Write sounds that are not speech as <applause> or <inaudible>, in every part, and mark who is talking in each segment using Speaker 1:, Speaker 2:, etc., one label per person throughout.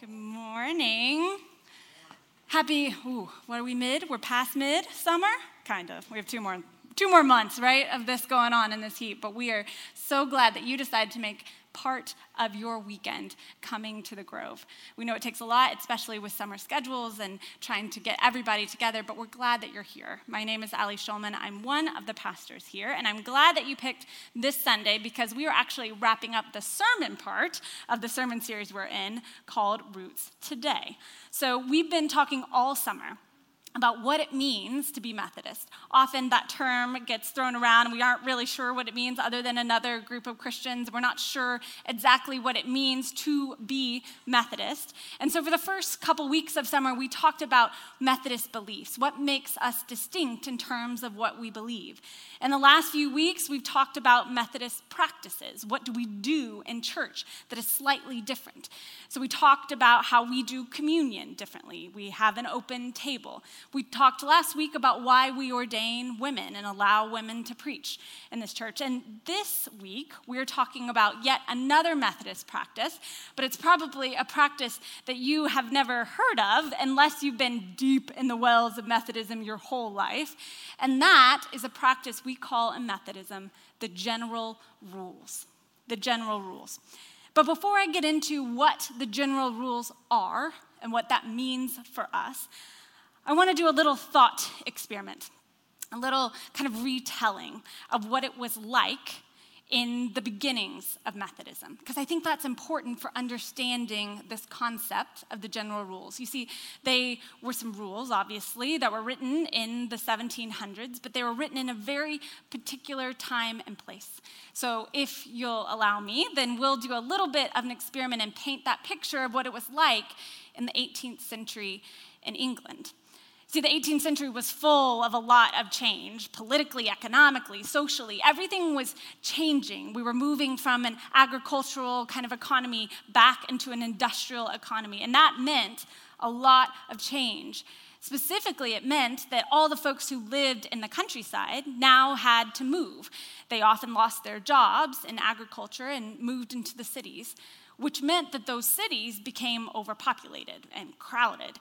Speaker 1: Good morning. Happy, ooh, what are we mid? We're past mid summer? Kind of. We have two more two more months, right, of this going on in this heat, but we are so glad that you decided to make part of your weekend coming to the Grove. We know it takes a lot, especially with summer schedules and trying to get everybody together, but we're glad that you're here. My name is Allie Shulman. I'm one of the pastors here, and I'm glad that you picked this Sunday because we are actually wrapping up the sermon part of the sermon series we're in called Roots Today. So we've been talking all summer about what it means to be Methodist. Often that term gets thrown around and we aren't really sure what it means other than another group of Christians. We're not sure exactly what it means to be Methodist. And so for the first couple weeks of summer, we talked about Methodist beliefs, what makes us distinct in terms of what we believe. In the last few weeks, we've talked about Methodist practices. What do we do in church that is slightly different? So we talked about how we do communion differently. We have an open table. We talked last week about why we ordain women and allow women to preach in this church. And this week, we're talking about yet another Methodist practice, but it's probably a practice that you have never heard of unless you've been deep in the wells of Methodism your whole life. And that is a practice we call in Methodism the general rules. The general rules. But before I get into what the general rules are and what that means for us, I want to do a little thought experiment, a little kind of retelling of what it was like in the beginnings of Methodism, because I think that's important for understanding this concept of the general rules. You see, they were some rules, obviously, that were written in the 1700s, but they were written in a very particular time and place. So, if you'll allow me, then we'll do a little bit of an experiment and paint that picture of what it was like in the 18th century in England. See, the 18th century was full of a lot of change, politically, economically, socially. Everything was changing. We were moving from an agricultural kind of economy back into an industrial economy. And that meant a lot of change. Specifically, it meant that all the folks who lived in the countryside now had to move. They often lost their jobs in agriculture and moved into the cities, which meant that those cities became overpopulated and crowded.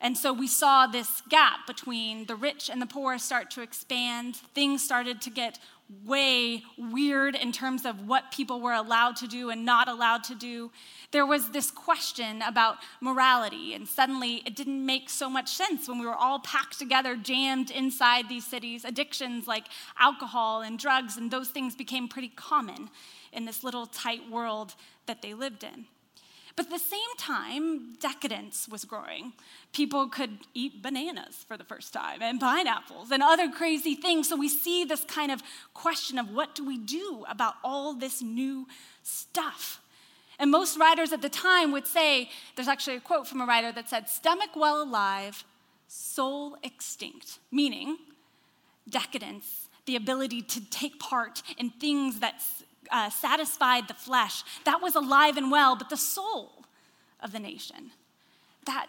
Speaker 1: And so we saw this gap between the rich and the poor start to expand. Things started to get way weird in terms of what people were allowed to do and not allowed to do. There was this question about morality, and suddenly it didn't make so much sense when we were all packed together, jammed inside these cities. Addictions like alcohol and drugs and those things became pretty common in this little tight world that they lived in. But at the same time, decadence was growing. People could eat bananas for the first time and pineapples and other crazy things. So we see this kind of question of what do we do about all this new stuff? And most writers at the time would say there's actually a quote from a writer that said, stomach well alive, soul extinct, meaning decadence, the ability to take part in things that uh, satisfied the flesh, that was alive and well, but the soul of the nation, that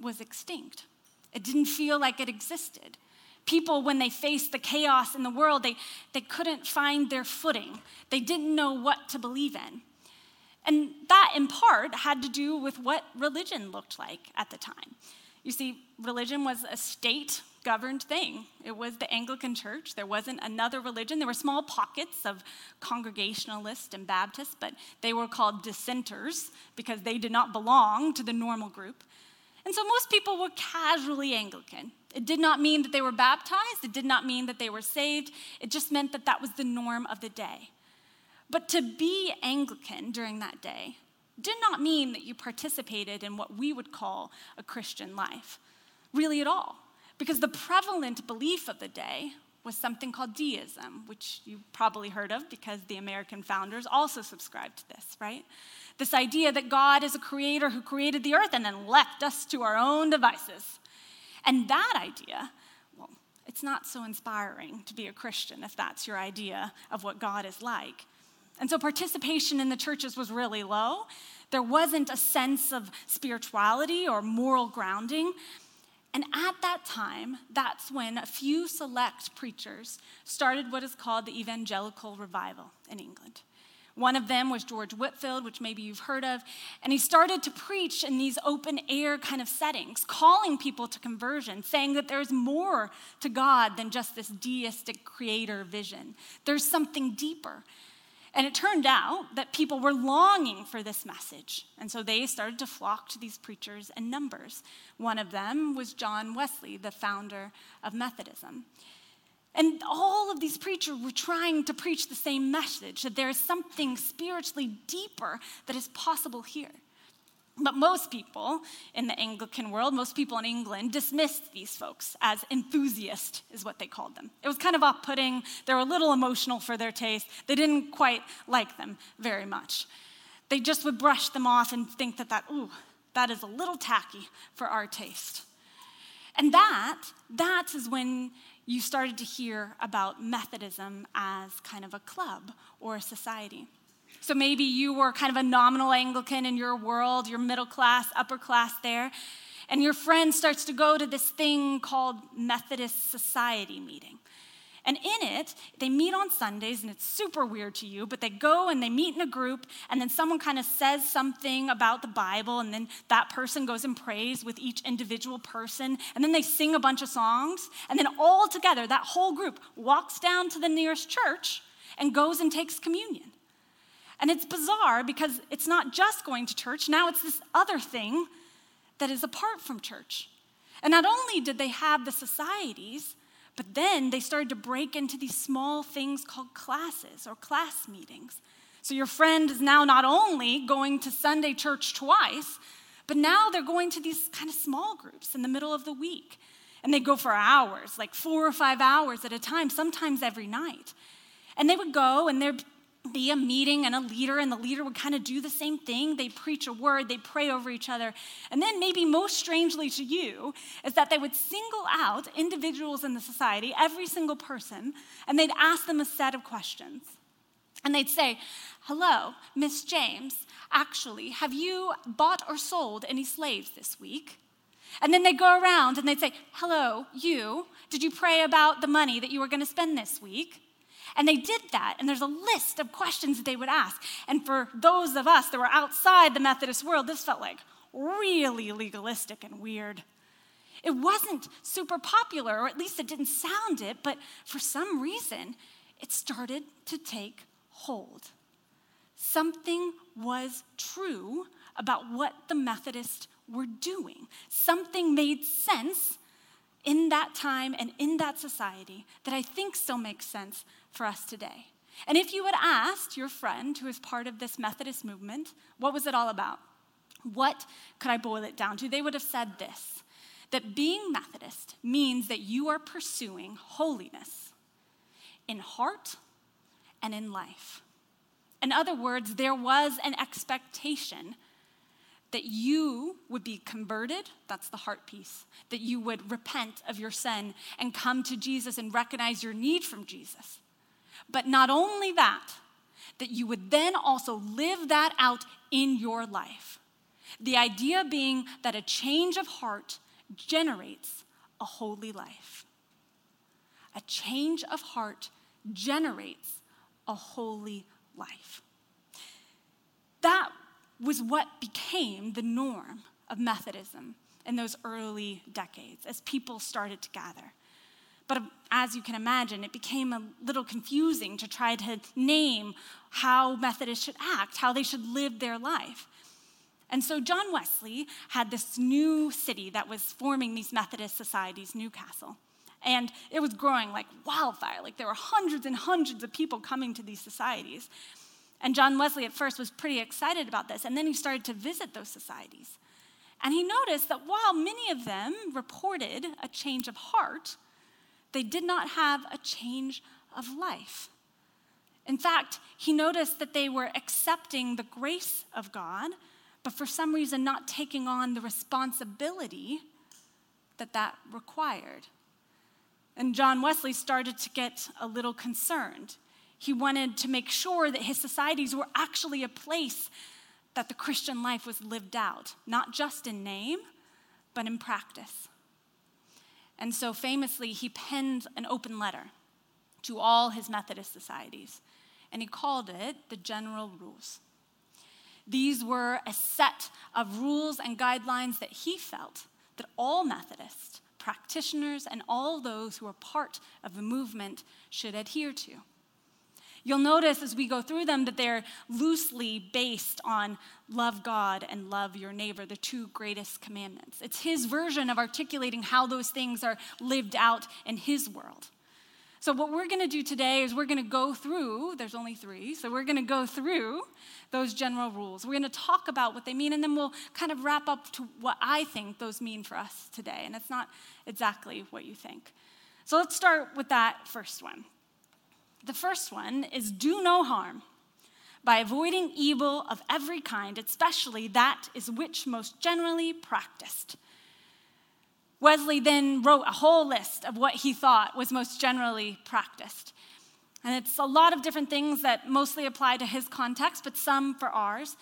Speaker 1: was extinct. It didn't feel like it existed. People, when they faced the chaos in the world, they, they couldn't find their footing. They didn't know what to believe in. And that, in part, had to do with what religion looked like at the time. You see, religion was a state governed thing. It was the Anglican Church. There wasn't another religion. There were small pockets of Congregationalists and Baptists, but they were called dissenters because they did not belong to the normal group. And so most people were casually Anglican. It did not mean that they were baptized, it did not mean that they were saved. It just meant that that was the norm of the day. But to be Anglican during that day did not mean that you participated in what we would call a Christian life, really at all. Because the prevalent belief of the day was something called deism, which you probably heard of because the American founders also subscribed to this, right? This idea that God is a creator who created the earth and then left us to our own devices. And that idea, well, it's not so inspiring to be a Christian if that's your idea of what God is like. And so participation in the churches was really low. There wasn't a sense of spirituality or moral grounding. And at that time, that's when a few select preachers started what is called the evangelical revival in England, One of them was George Whitefield, which maybe you've heard of, and he started to preach in these open air kind of settings, calling people to conversion, saying that there's more to God than just this deistic creator vision. There's something deeper. And it turned out that people were longing for this message. And so they started to flock to these preachers in numbers. One of them was John Wesley, the founder of Methodism. And all of these preachers were trying to preach the same message that there is something spiritually deeper that is possible here. But most people in the Anglican world, most people in England, dismissed these folks as enthusiast, is what they called them. It was kind of off putting. They were a little emotional for their taste. They didn't quite like them very much. They just would brush them off and think that, that ooh, that is a little tacky for our taste. And that, that is when you started to hear about Methodism as kind of a club or a society. So maybe you were kind of a nominal Anglican in your world, your middle class, upper class there, and your friend starts to go to this thing called Methodist Society meeting. And in it, they meet on Sundays, and it's super weird to you, but they go and they meet in a group, and then someone kind of says something about the Bible, and then that person goes and prays with each individual person, and then they sing a bunch of songs, and then all together, that whole group walks down to the nearest church and goes and takes communion. And it's bizarre because it's not just going to church, now it's this other thing that is apart from church. And not only did they have the societies, but then they started to break into these small things called classes or class meetings. So your friend is now not only going to Sunday church twice, but now they're going to these kind of small groups in the middle of the week. And they go for hours, like four or five hours at a time, sometimes every night. And they would go and there'd be a meeting and a leader, and the leader would kind of do the same thing. They preach a word, they pray over each other. And then, maybe most strangely to you, is that they would single out individuals in the society, every single person, and they'd ask them a set of questions. And they'd say, Hello, Miss James, actually, have you bought or sold any slaves this week? And then they'd go around and they'd say, Hello, you, did you pray about the money that you were going to spend this week? And they did that, and there's a list of questions that they would ask. And for those of us that were outside the Methodist world, this felt like really legalistic and weird. It wasn't super popular, or at least it didn't sound it, but for some reason, it started to take hold. Something was true about what the Methodists were doing. Something made sense in that time and in that society that I think still makes sense for us today. And if you had asked your friend who is part of this Methodist movement, what was it all about? What could I boil it down to? They would have said this that being Methodist means that you are pursuing holiness in heart and in life. In other words, there was an expectation that you would be converted, that's the heart piece, that you would repent of your sin and come to Jesus and recognize your need from Jesus. But not only that, that you would then also live that out in your life. The idea being that a change of heart generates a holy life. A change of heart generates a holy life. That was what became the norm of Methodism in those early decades as people started to gather. But as you can imagine, it became a little confusing to try to name how Methodists should act, how they should live their life. And so John Wesley had this new city that was forming these Methodist societies, Newcastle. And it was growing like wildfire. Like there were hundreds and hundreds of people coming to these societies. And John Wesley at first was pretty excited about this. And then he started to visit those societies. And he noticed that while many of them reported a change of heart, they did not have a change of life. In fact, he noticed that they were accepting the grace of God, but for some reason not taking on the responsibility that that required. And John Wesley started to get a little concerned. He wanted to make sure that his societies were actually a place that the Christian life was lived out, not just in name, but in practice. And so famously, he penned an open letter to all his Methodist societies. and he called it the General Rules. These were a set of rules and guidelines that he felt that all Methodists, practitioners, and all those who are part of the movement should adhere to. You'll notice as we go through them that they're loosely based on love God and love your neighbor, the two greatest commandments. It's his version of articulating how those things are lived out in his world. So, what we're going to do today is we're going to go through, there's only three, so we're going to go through those general rules. We're going to talk about what they mean, and then we'll kind of wrap up to what I think those mean for us today. And it's not exactly what you think. So, let's start with that first one. The first one is do no harm by avoiding evil of every kind, especially that is which most generally practiced. Wesley then wrote a whole list of what he thought was most generally practiced. And it's a lot of different things that mostly apply to his context, but some for ours.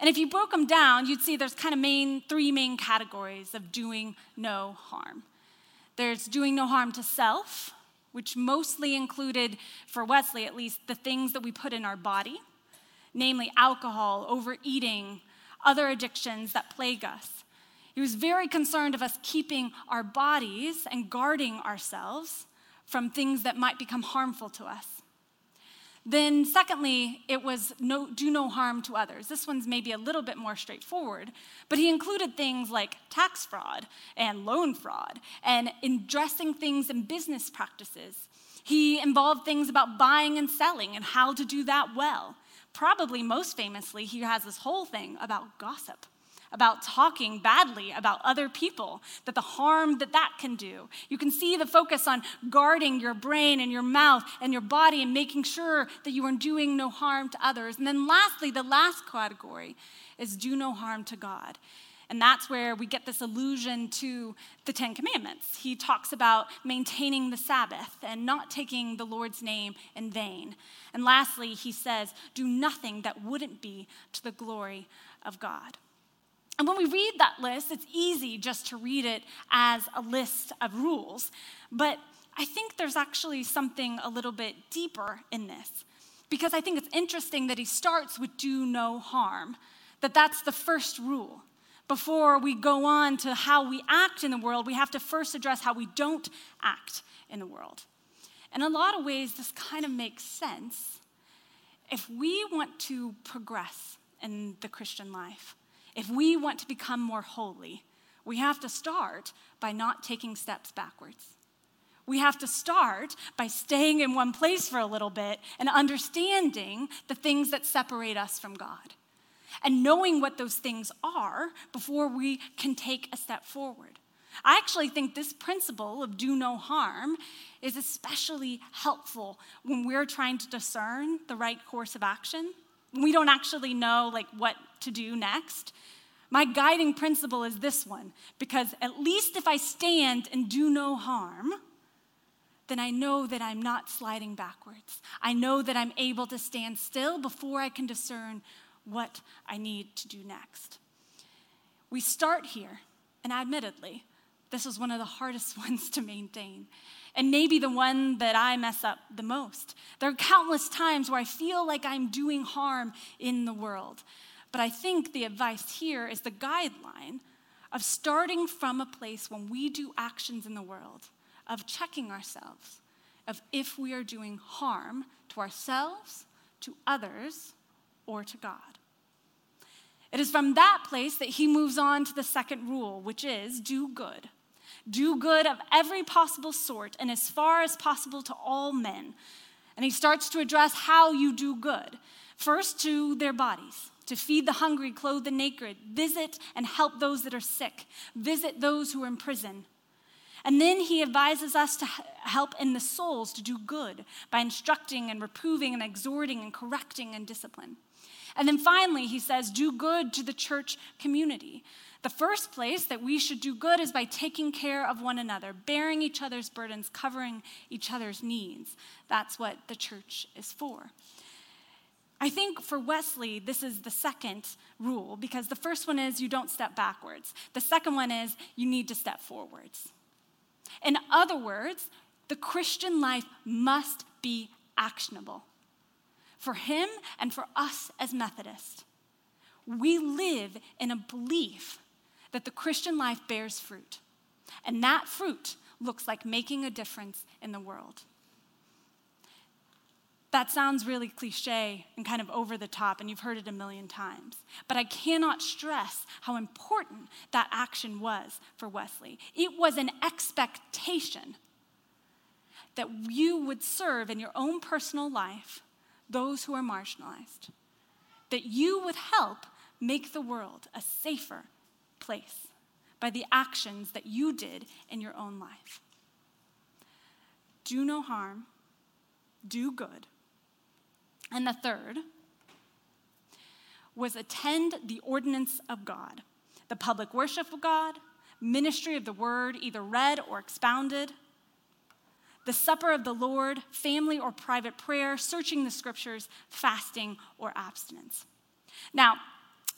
Speaker 1: And if you broke them down, you'd see there's kind of main three main categories of doing no harm. There's doing no harm to self, which mostly included, for Wesley at least, the things that we put in our body, namely alcohol, overeating, other addictions that plague us. He was very concerned of us keeping our bodies and guarding ourselves from things that might become harmful to us. Then, secondly, it was no, do no harm to others. This one's maybe a little bit more straightforward, but he included things like tax fraud and loan fraud and addressing things in business practices. He involved things about buying and selling and how to do that well. Probably most famously, he has this whole thing about gossip about talking badly about other people, that the harm that that can do. You can see the focus on guarding your brain and your mouth and your body and making sure that you are doing no harm to others. And then lastly, the last category is do no harm to God. And that's where we get this allusion to the Ten Commandments. He talks about maintaining the Sabbath and not taking the Lord's name in vain. And lastly, he says, do nothing that wouldn't be to the glory of God. And when we read that list, it's easy just to read it as a list of rules. But I think there's actually something a little bit deeper in this. Because I think it's interesting that he starts with do no harm, that that's the first rule. Before we go on to how we act in the world, we have to first address how we don't act in the world. In a lot of ways, this kind of makes sense if we want to progress in the Christian life if we want to become more holy, we have to start by not taking steps backwards. We have to start by staying in one place for a little bit and understanding the things that separate us from God and knowing what those things are before we can take a step forward. I actually think this principle of do no harm is especially helpful when we're trying to discern the right course of action we don't actually know like what to do next. My guiding principle is this one because at least if I stand and do no harm, then I know that I'm not sliding backwards. I know that I'm able to stand still before I can discern what I need to do next. We start here, and admittedly, this is one of the hardest <laughs> ones to maintain and maybe the one that I mess up the most. There are countless times where I feel like I'm doing harm in the world. But I think the advice here is the guideline of starting from a place when we do actions in the world, of checking ourselves, of if we are doing harm to ourselves, to others, or to God. It is from that place that he moves on to the second rule, which is do good. Do good of every possible sort and as far as possible to all men. And he starts to address how you do good. First, to their bodies, to feed the hungry, clothe the naked, visit and help those that are sick, visit those who are in prison. And then he advises us to help in the souls to do good by instructing and reproving and exhorting and correcting and discipline. And then finally, he says, do good to the church community. The first place that we should do good is by taking care of one another, bearing each other's burdens, covering each other's needs. That's what the church is for. I think for Wesley, this is the second rule because the first one is you don't step backwards. The second one is you need to step forwards. In other words, the Christian life must be actionable. For him and for us as Methodists. We live in a belief that the Christian life bears fruit, and that fruit looks like making a difference in the world. That sounds really cliche and kind of over the top, and you've heard it a million times. But I cannot stress how important that action was for Wesley. It was an expectation that you would serve in your own personal life those who are marginalized, that you would help make the world a safer place by the actions that you did in your own life. Do no harm, do good and the third was attend the ordinance of God, the public worship of God, ministry of the word, either read or expounded, the supper of the Lord, family or private prayer, searching the scriptures, fasting or abstinence. Now,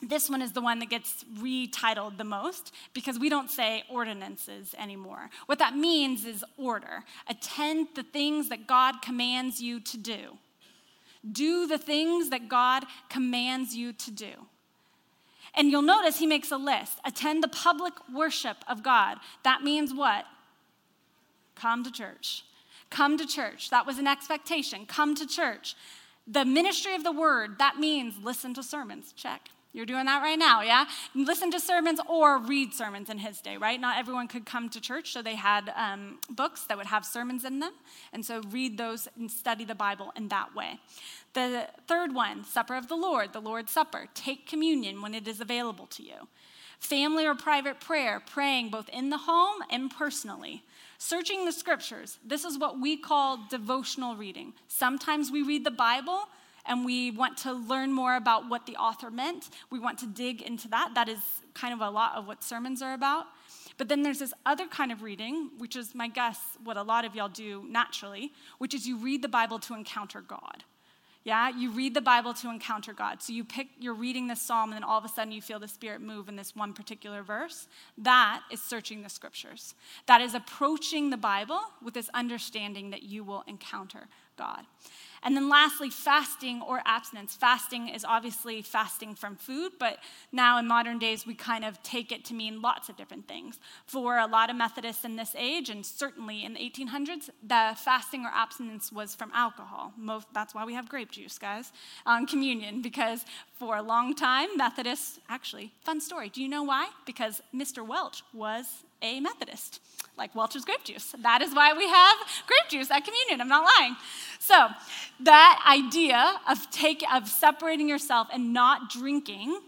Speaker 1: this one is the one that gets retitled the most because we don't say ordinances anymore. What that means is order. Attend the things that God commands you to do. Do the things that God commands you to do. And you'll notice he makes a list attend the public worship of God. That means what? Come to church. Come to church. That was an expectation. Come to church. The ministry of the word, that means listen to sermons. Check. You're doing that right now, yeah? Listen to sermons or read sermons in his day, right? Not everyone could come to church, so they had um, books that would have sermons in them. And so read those and study the Bible in that way. The third one, Supper of the Lord, the Lord's Supper. Take communion when it is available to you. Family or private prayer, praying both in the home and personally. Searching the scriptures. This is what we call devotional reading. Sometimes we read the Bible and we want to learn more about what the author meant. We want to dig into that. That is kind of a lot of what sermons are about. But then there's this other kind of reading, which is my guess what a lot of y'all do naturally, which is you read the Bible to encounter God. Yeah, you read the Bible to encounter God. So you pick, you're reading this psalm, and then all of a sudden you feel the Spirit move in this one particular verse. That is searching the scriptures. That is approaching the Bible with this understanding that you will encounter God. And then lastly, fasting or abstinence. Fasting is obviously fasting from food, but now in modern days, we kind of take it to mean lots of different things. For a lot of Methodists in this age, and certainly in the 1800s, the fasting or abstinence was from alcohol. Most, that's why we have grape juice, guys, on communion, because for a long time, Methodists, actually, fun story. Do you know why? Because Mr. Welch was a Methodist, like Welch's grape juice. That is why we have grape juice at communion. I'm not lying. So, that idea of take of separating yourself and not drinking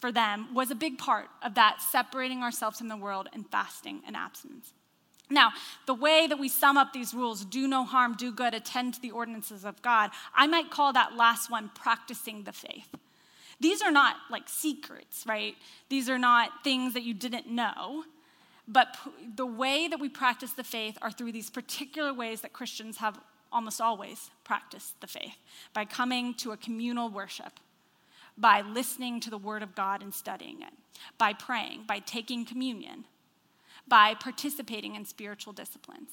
Speaker 1: for them was a big part of that separating ourselves from the world and fasting and abstinence. Now, the way that we sum up these rules do no harm, do good, attend to the ordinances of God I might call that last one practicing the faith. These are not like secrets, right? These are not things that you didn't know. But the way that we practice the faith are through these particular ways that Christians have almost always practiced the faith by coming to a communal worship, by listening to the Word of God and studying it, by praying, by taking communion, by participating in spiritual disciplines.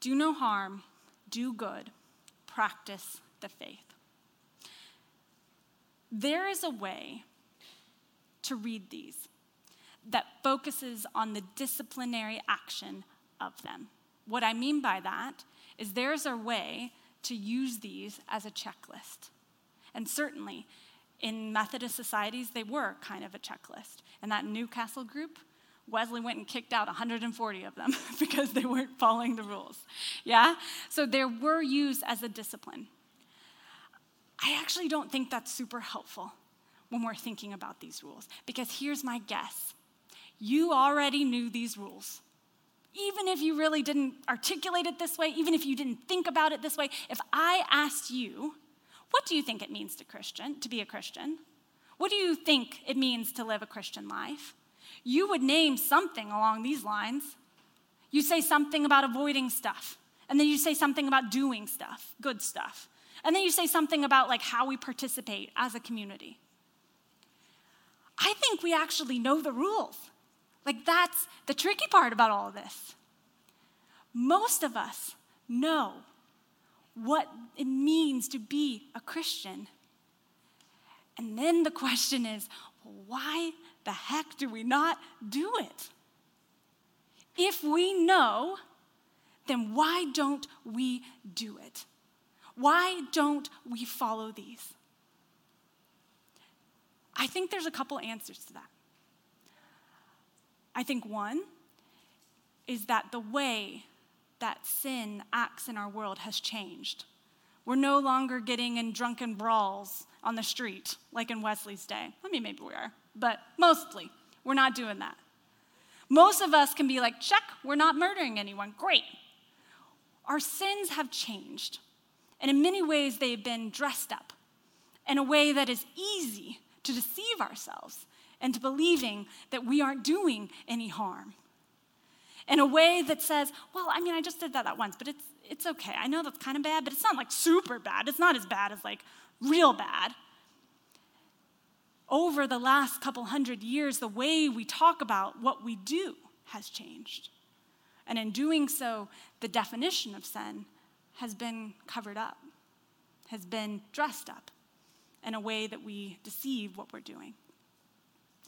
Speaker 1: Do no harm, do good, practice the faith. There is a way to read these that focuses on the disciplinary action of them. What I mean by that is there's a way to use these as a checklist. And certainly, in Methodist societies, they were kind of a checklist. In that Newcastle group, Wesley went and kicked out 140 of them <laughs> because they weren't following the rules. Yeah? So they were used as a discipline. I actually don't think that's super helpful when we're thinking about these rules because here's my guess you already knew these rules. Even if you really didn't articulate it this way, even if you didn't think about it this way, if I asked you, what do you think it means to Christian to be a Christian? What do you think it means to live a Christian life? You would name something along these lines. You say something about avoiding stuff, and then you say something about doing stuff, good stuff. And then you say something about like how we participate as a community. I think we actually know the rules. Like, that's the tricky part about all this. Most of us know what it means to be a Christian. And then the question is why the heck do we not do it? If we know, then why don't we do it? Why don't we follow these? I think there's a couple answers to that. I think one is that the way that sin acts in our world has changed. We're no longer getting in drunken brawls on the street like in Wesley's day. I mean, maybe we are, but mostly we're not doing that. Most of us can be like, check, we're not murdering anyone. Great. Our sins have changed. And in many ways, they've been dressed up in a way that is easy to deceive ourselves into believing that we aren't doing any harm. In a way that says, well, I mean, I just did that that once, but it's, it's okay. I know that's kind of bad, but it's not like super bad. It's not as bad as like real bad. Over the last couple hundred years, the way we talk about what we do has changed. And in doing so, the definition of sin has been covered up, has been dressed up in a way that we deceive what we're doing.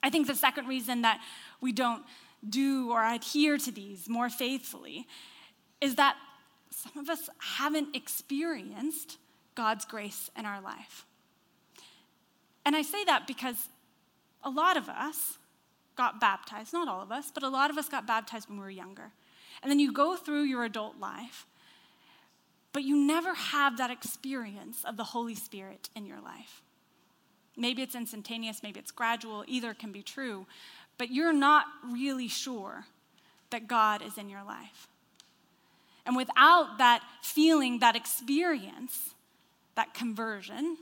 Speaker 1: I think the second reason that we don't do or adhere to these more faithfully is that some of us haven't experienced God's grace in our life. And I say that because a lot of us got baptized, not all of us, but a lot of us got baptized when we were younger. And then you go through your adult life, but you never have that experience of the Holy Spirit in your life. Maybe it's instantaneous, maybe it's gradual, either can be true, but you're not really sure that God is in your life. And without that feeling, that experience, that conversion,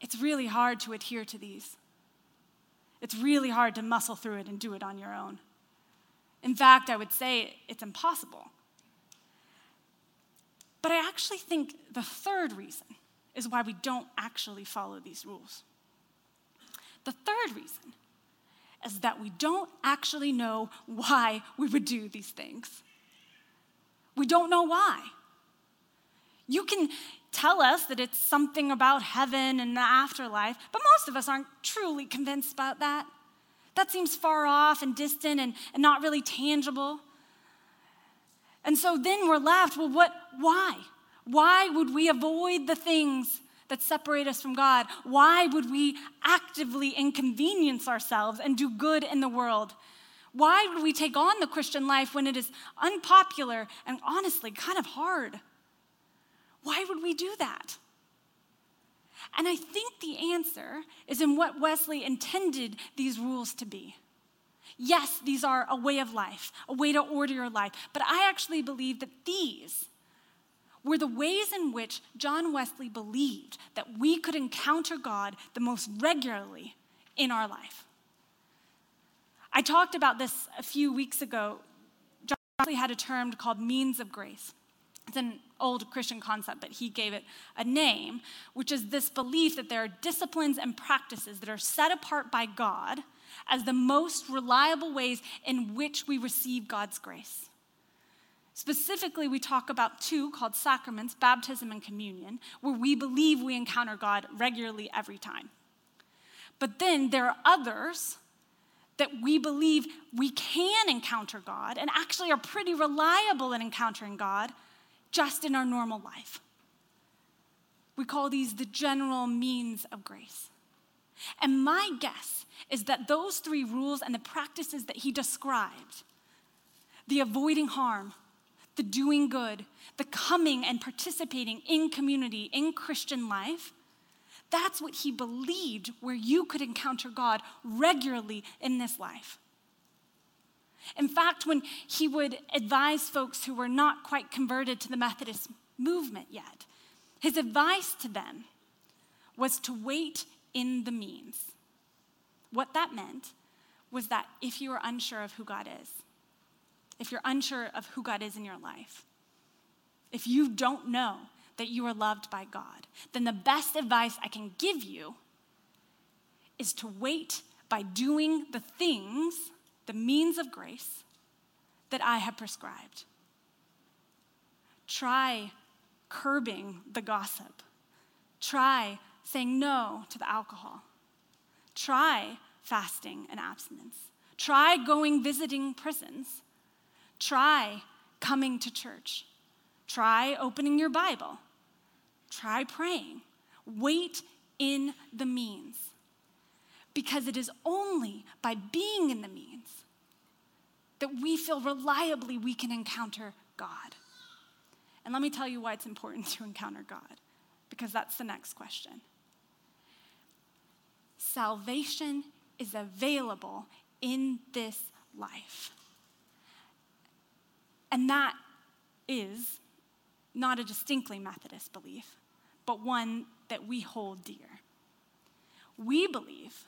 Speaker 1: it's really hard to adhere to these. It's really hard to muscle through it and do it on your own. In fact, I would say it's impossible. But I actually think the third reason is why we don't actually follow these rules. The third reason is that we don't actually know why we would do these things. We don't know why. You can tell us that it's something about heaven and the afterlife, but most of us aren't truly convinced about that. That seems far off and distant and, and not really tangible. And so then we're left, well, what, why? Why would we avoid the things that separate us from God? Why would we actively inconvenience ourselves and do good in the world? Why would we take on the Christian life when it is unpopular and honestly kind of hard? Why would we do that? And I think the answer is in what Wesley intended these rules to be. Yes, these are a way of life, a way to order your life, but I actually believe that these were the ways in which John Wesley believed that we could encounter God the most regularly in our life. I talked about this a few weeks ago. John Wesley had a term called means of grace. It's an old Christian concept, but he gave it a name, which is this belief that there are disciplines and practices that are set apart by God as the most reliable ways in which we receive God's grace. Specifically, we talk about two called sacraments, baptism and communion, where we believe we encounter God regularly every time. But then there are others that we believe we can encounter God and actually are pretty reliable in encountering God just in our normal life. We call these the general means of grace. And my guess is that those three rules and the practices that he described the avoiding harm, the doing good, the coming and participating in community, in Christian life, that's what he believed where you could encounter God regularly in this life. In fact, when he would advise folks who were not quite converted to the Methodist movement yet, his advice to them was to wait in the means. What that meant was that if you were unsure of who God is, if you're unsure of who God is in your life, if you don't know that you are loved by God, then the best advice I can give you is to wait by doing the things, the means of grace that I have prescribed. Try curbing the gossip. Try saying no to the alcohol. Try fasting and abstinence. Try going visiting prisons. Try coming to church. Try opening your Bible. Try praying. Wait in the means. Because it is only by being in the means that we feel reliably we can encounter God. And let me tell you why it's important <laughs> to encounter God, because that's the next question. Salvation is available in this life. And that is not a distinctly Methodist belief, but one that we hold dear. We believe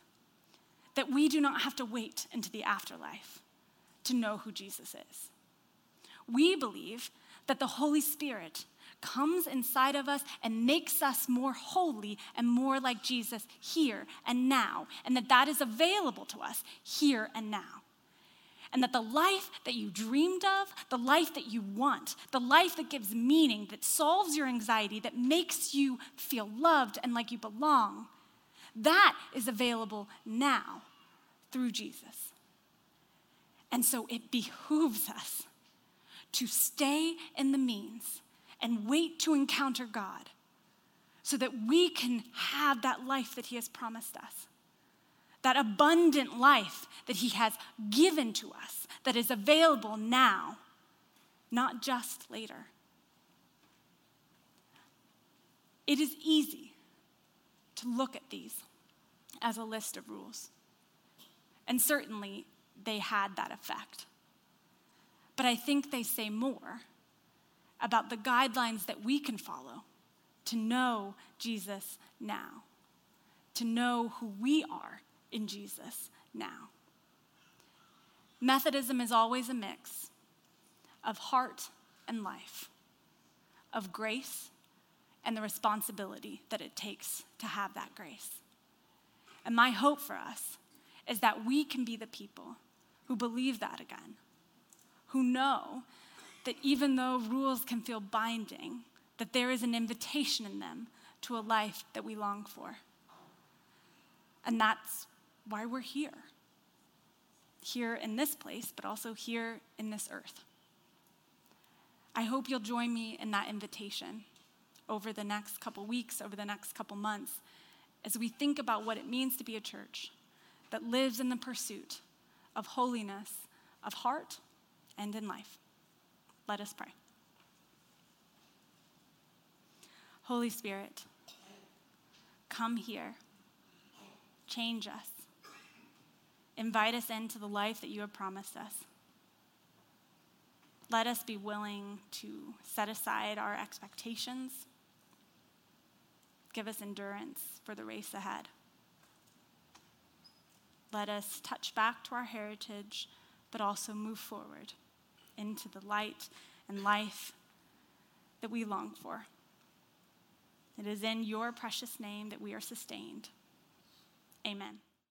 Speaker 1: that we do not have to wait into the afterlife to know who Jesus is. We believe that the Holy Spirit comes inside of us and makes us more holy and more like Jesus here and now, and that that is available to us here and now. And that the life that you dreamed of, the life that you want, the life that gives meaning, that solves your anxiety, that makes you feel loved and like you belong, that is available now through Jesus. And so it behooves us to stay in the means and wait to encounter God so that we can have that life that He has promised us. That abundant life that He has given to us, that is available now, not just later. It is easy to look at these as a list of rules. And certainly they had that effect. But I think they say more about the guidelines that we can follow to know Jesus now, to know who we are in Jesus now. Methodism is always a mix of heart and life, of grace and the responsibility that it takes to have that grace. And my hope for us is that we can be the people who believe that again who know that even though rules can feel binding, that there is an invitation in them to a life that we long for. And that's why we're here. Here in this place, but also here in this earth. I hope you'll join me in that invitation over the next couple weeks, over the next couple months, as we think about what it means to be a church that lives in the pursuit of holiness of heart and in life. Let us pray. Holy Spirit, come here, change us, invite us into the life that you have promised us. Let us be willing to set aside our expectations. Give us endurance for the race ahead. Let us touch back to our heritage, but also move forward into the light and life that we long for. It is in your precious name that we are sustained. Amen.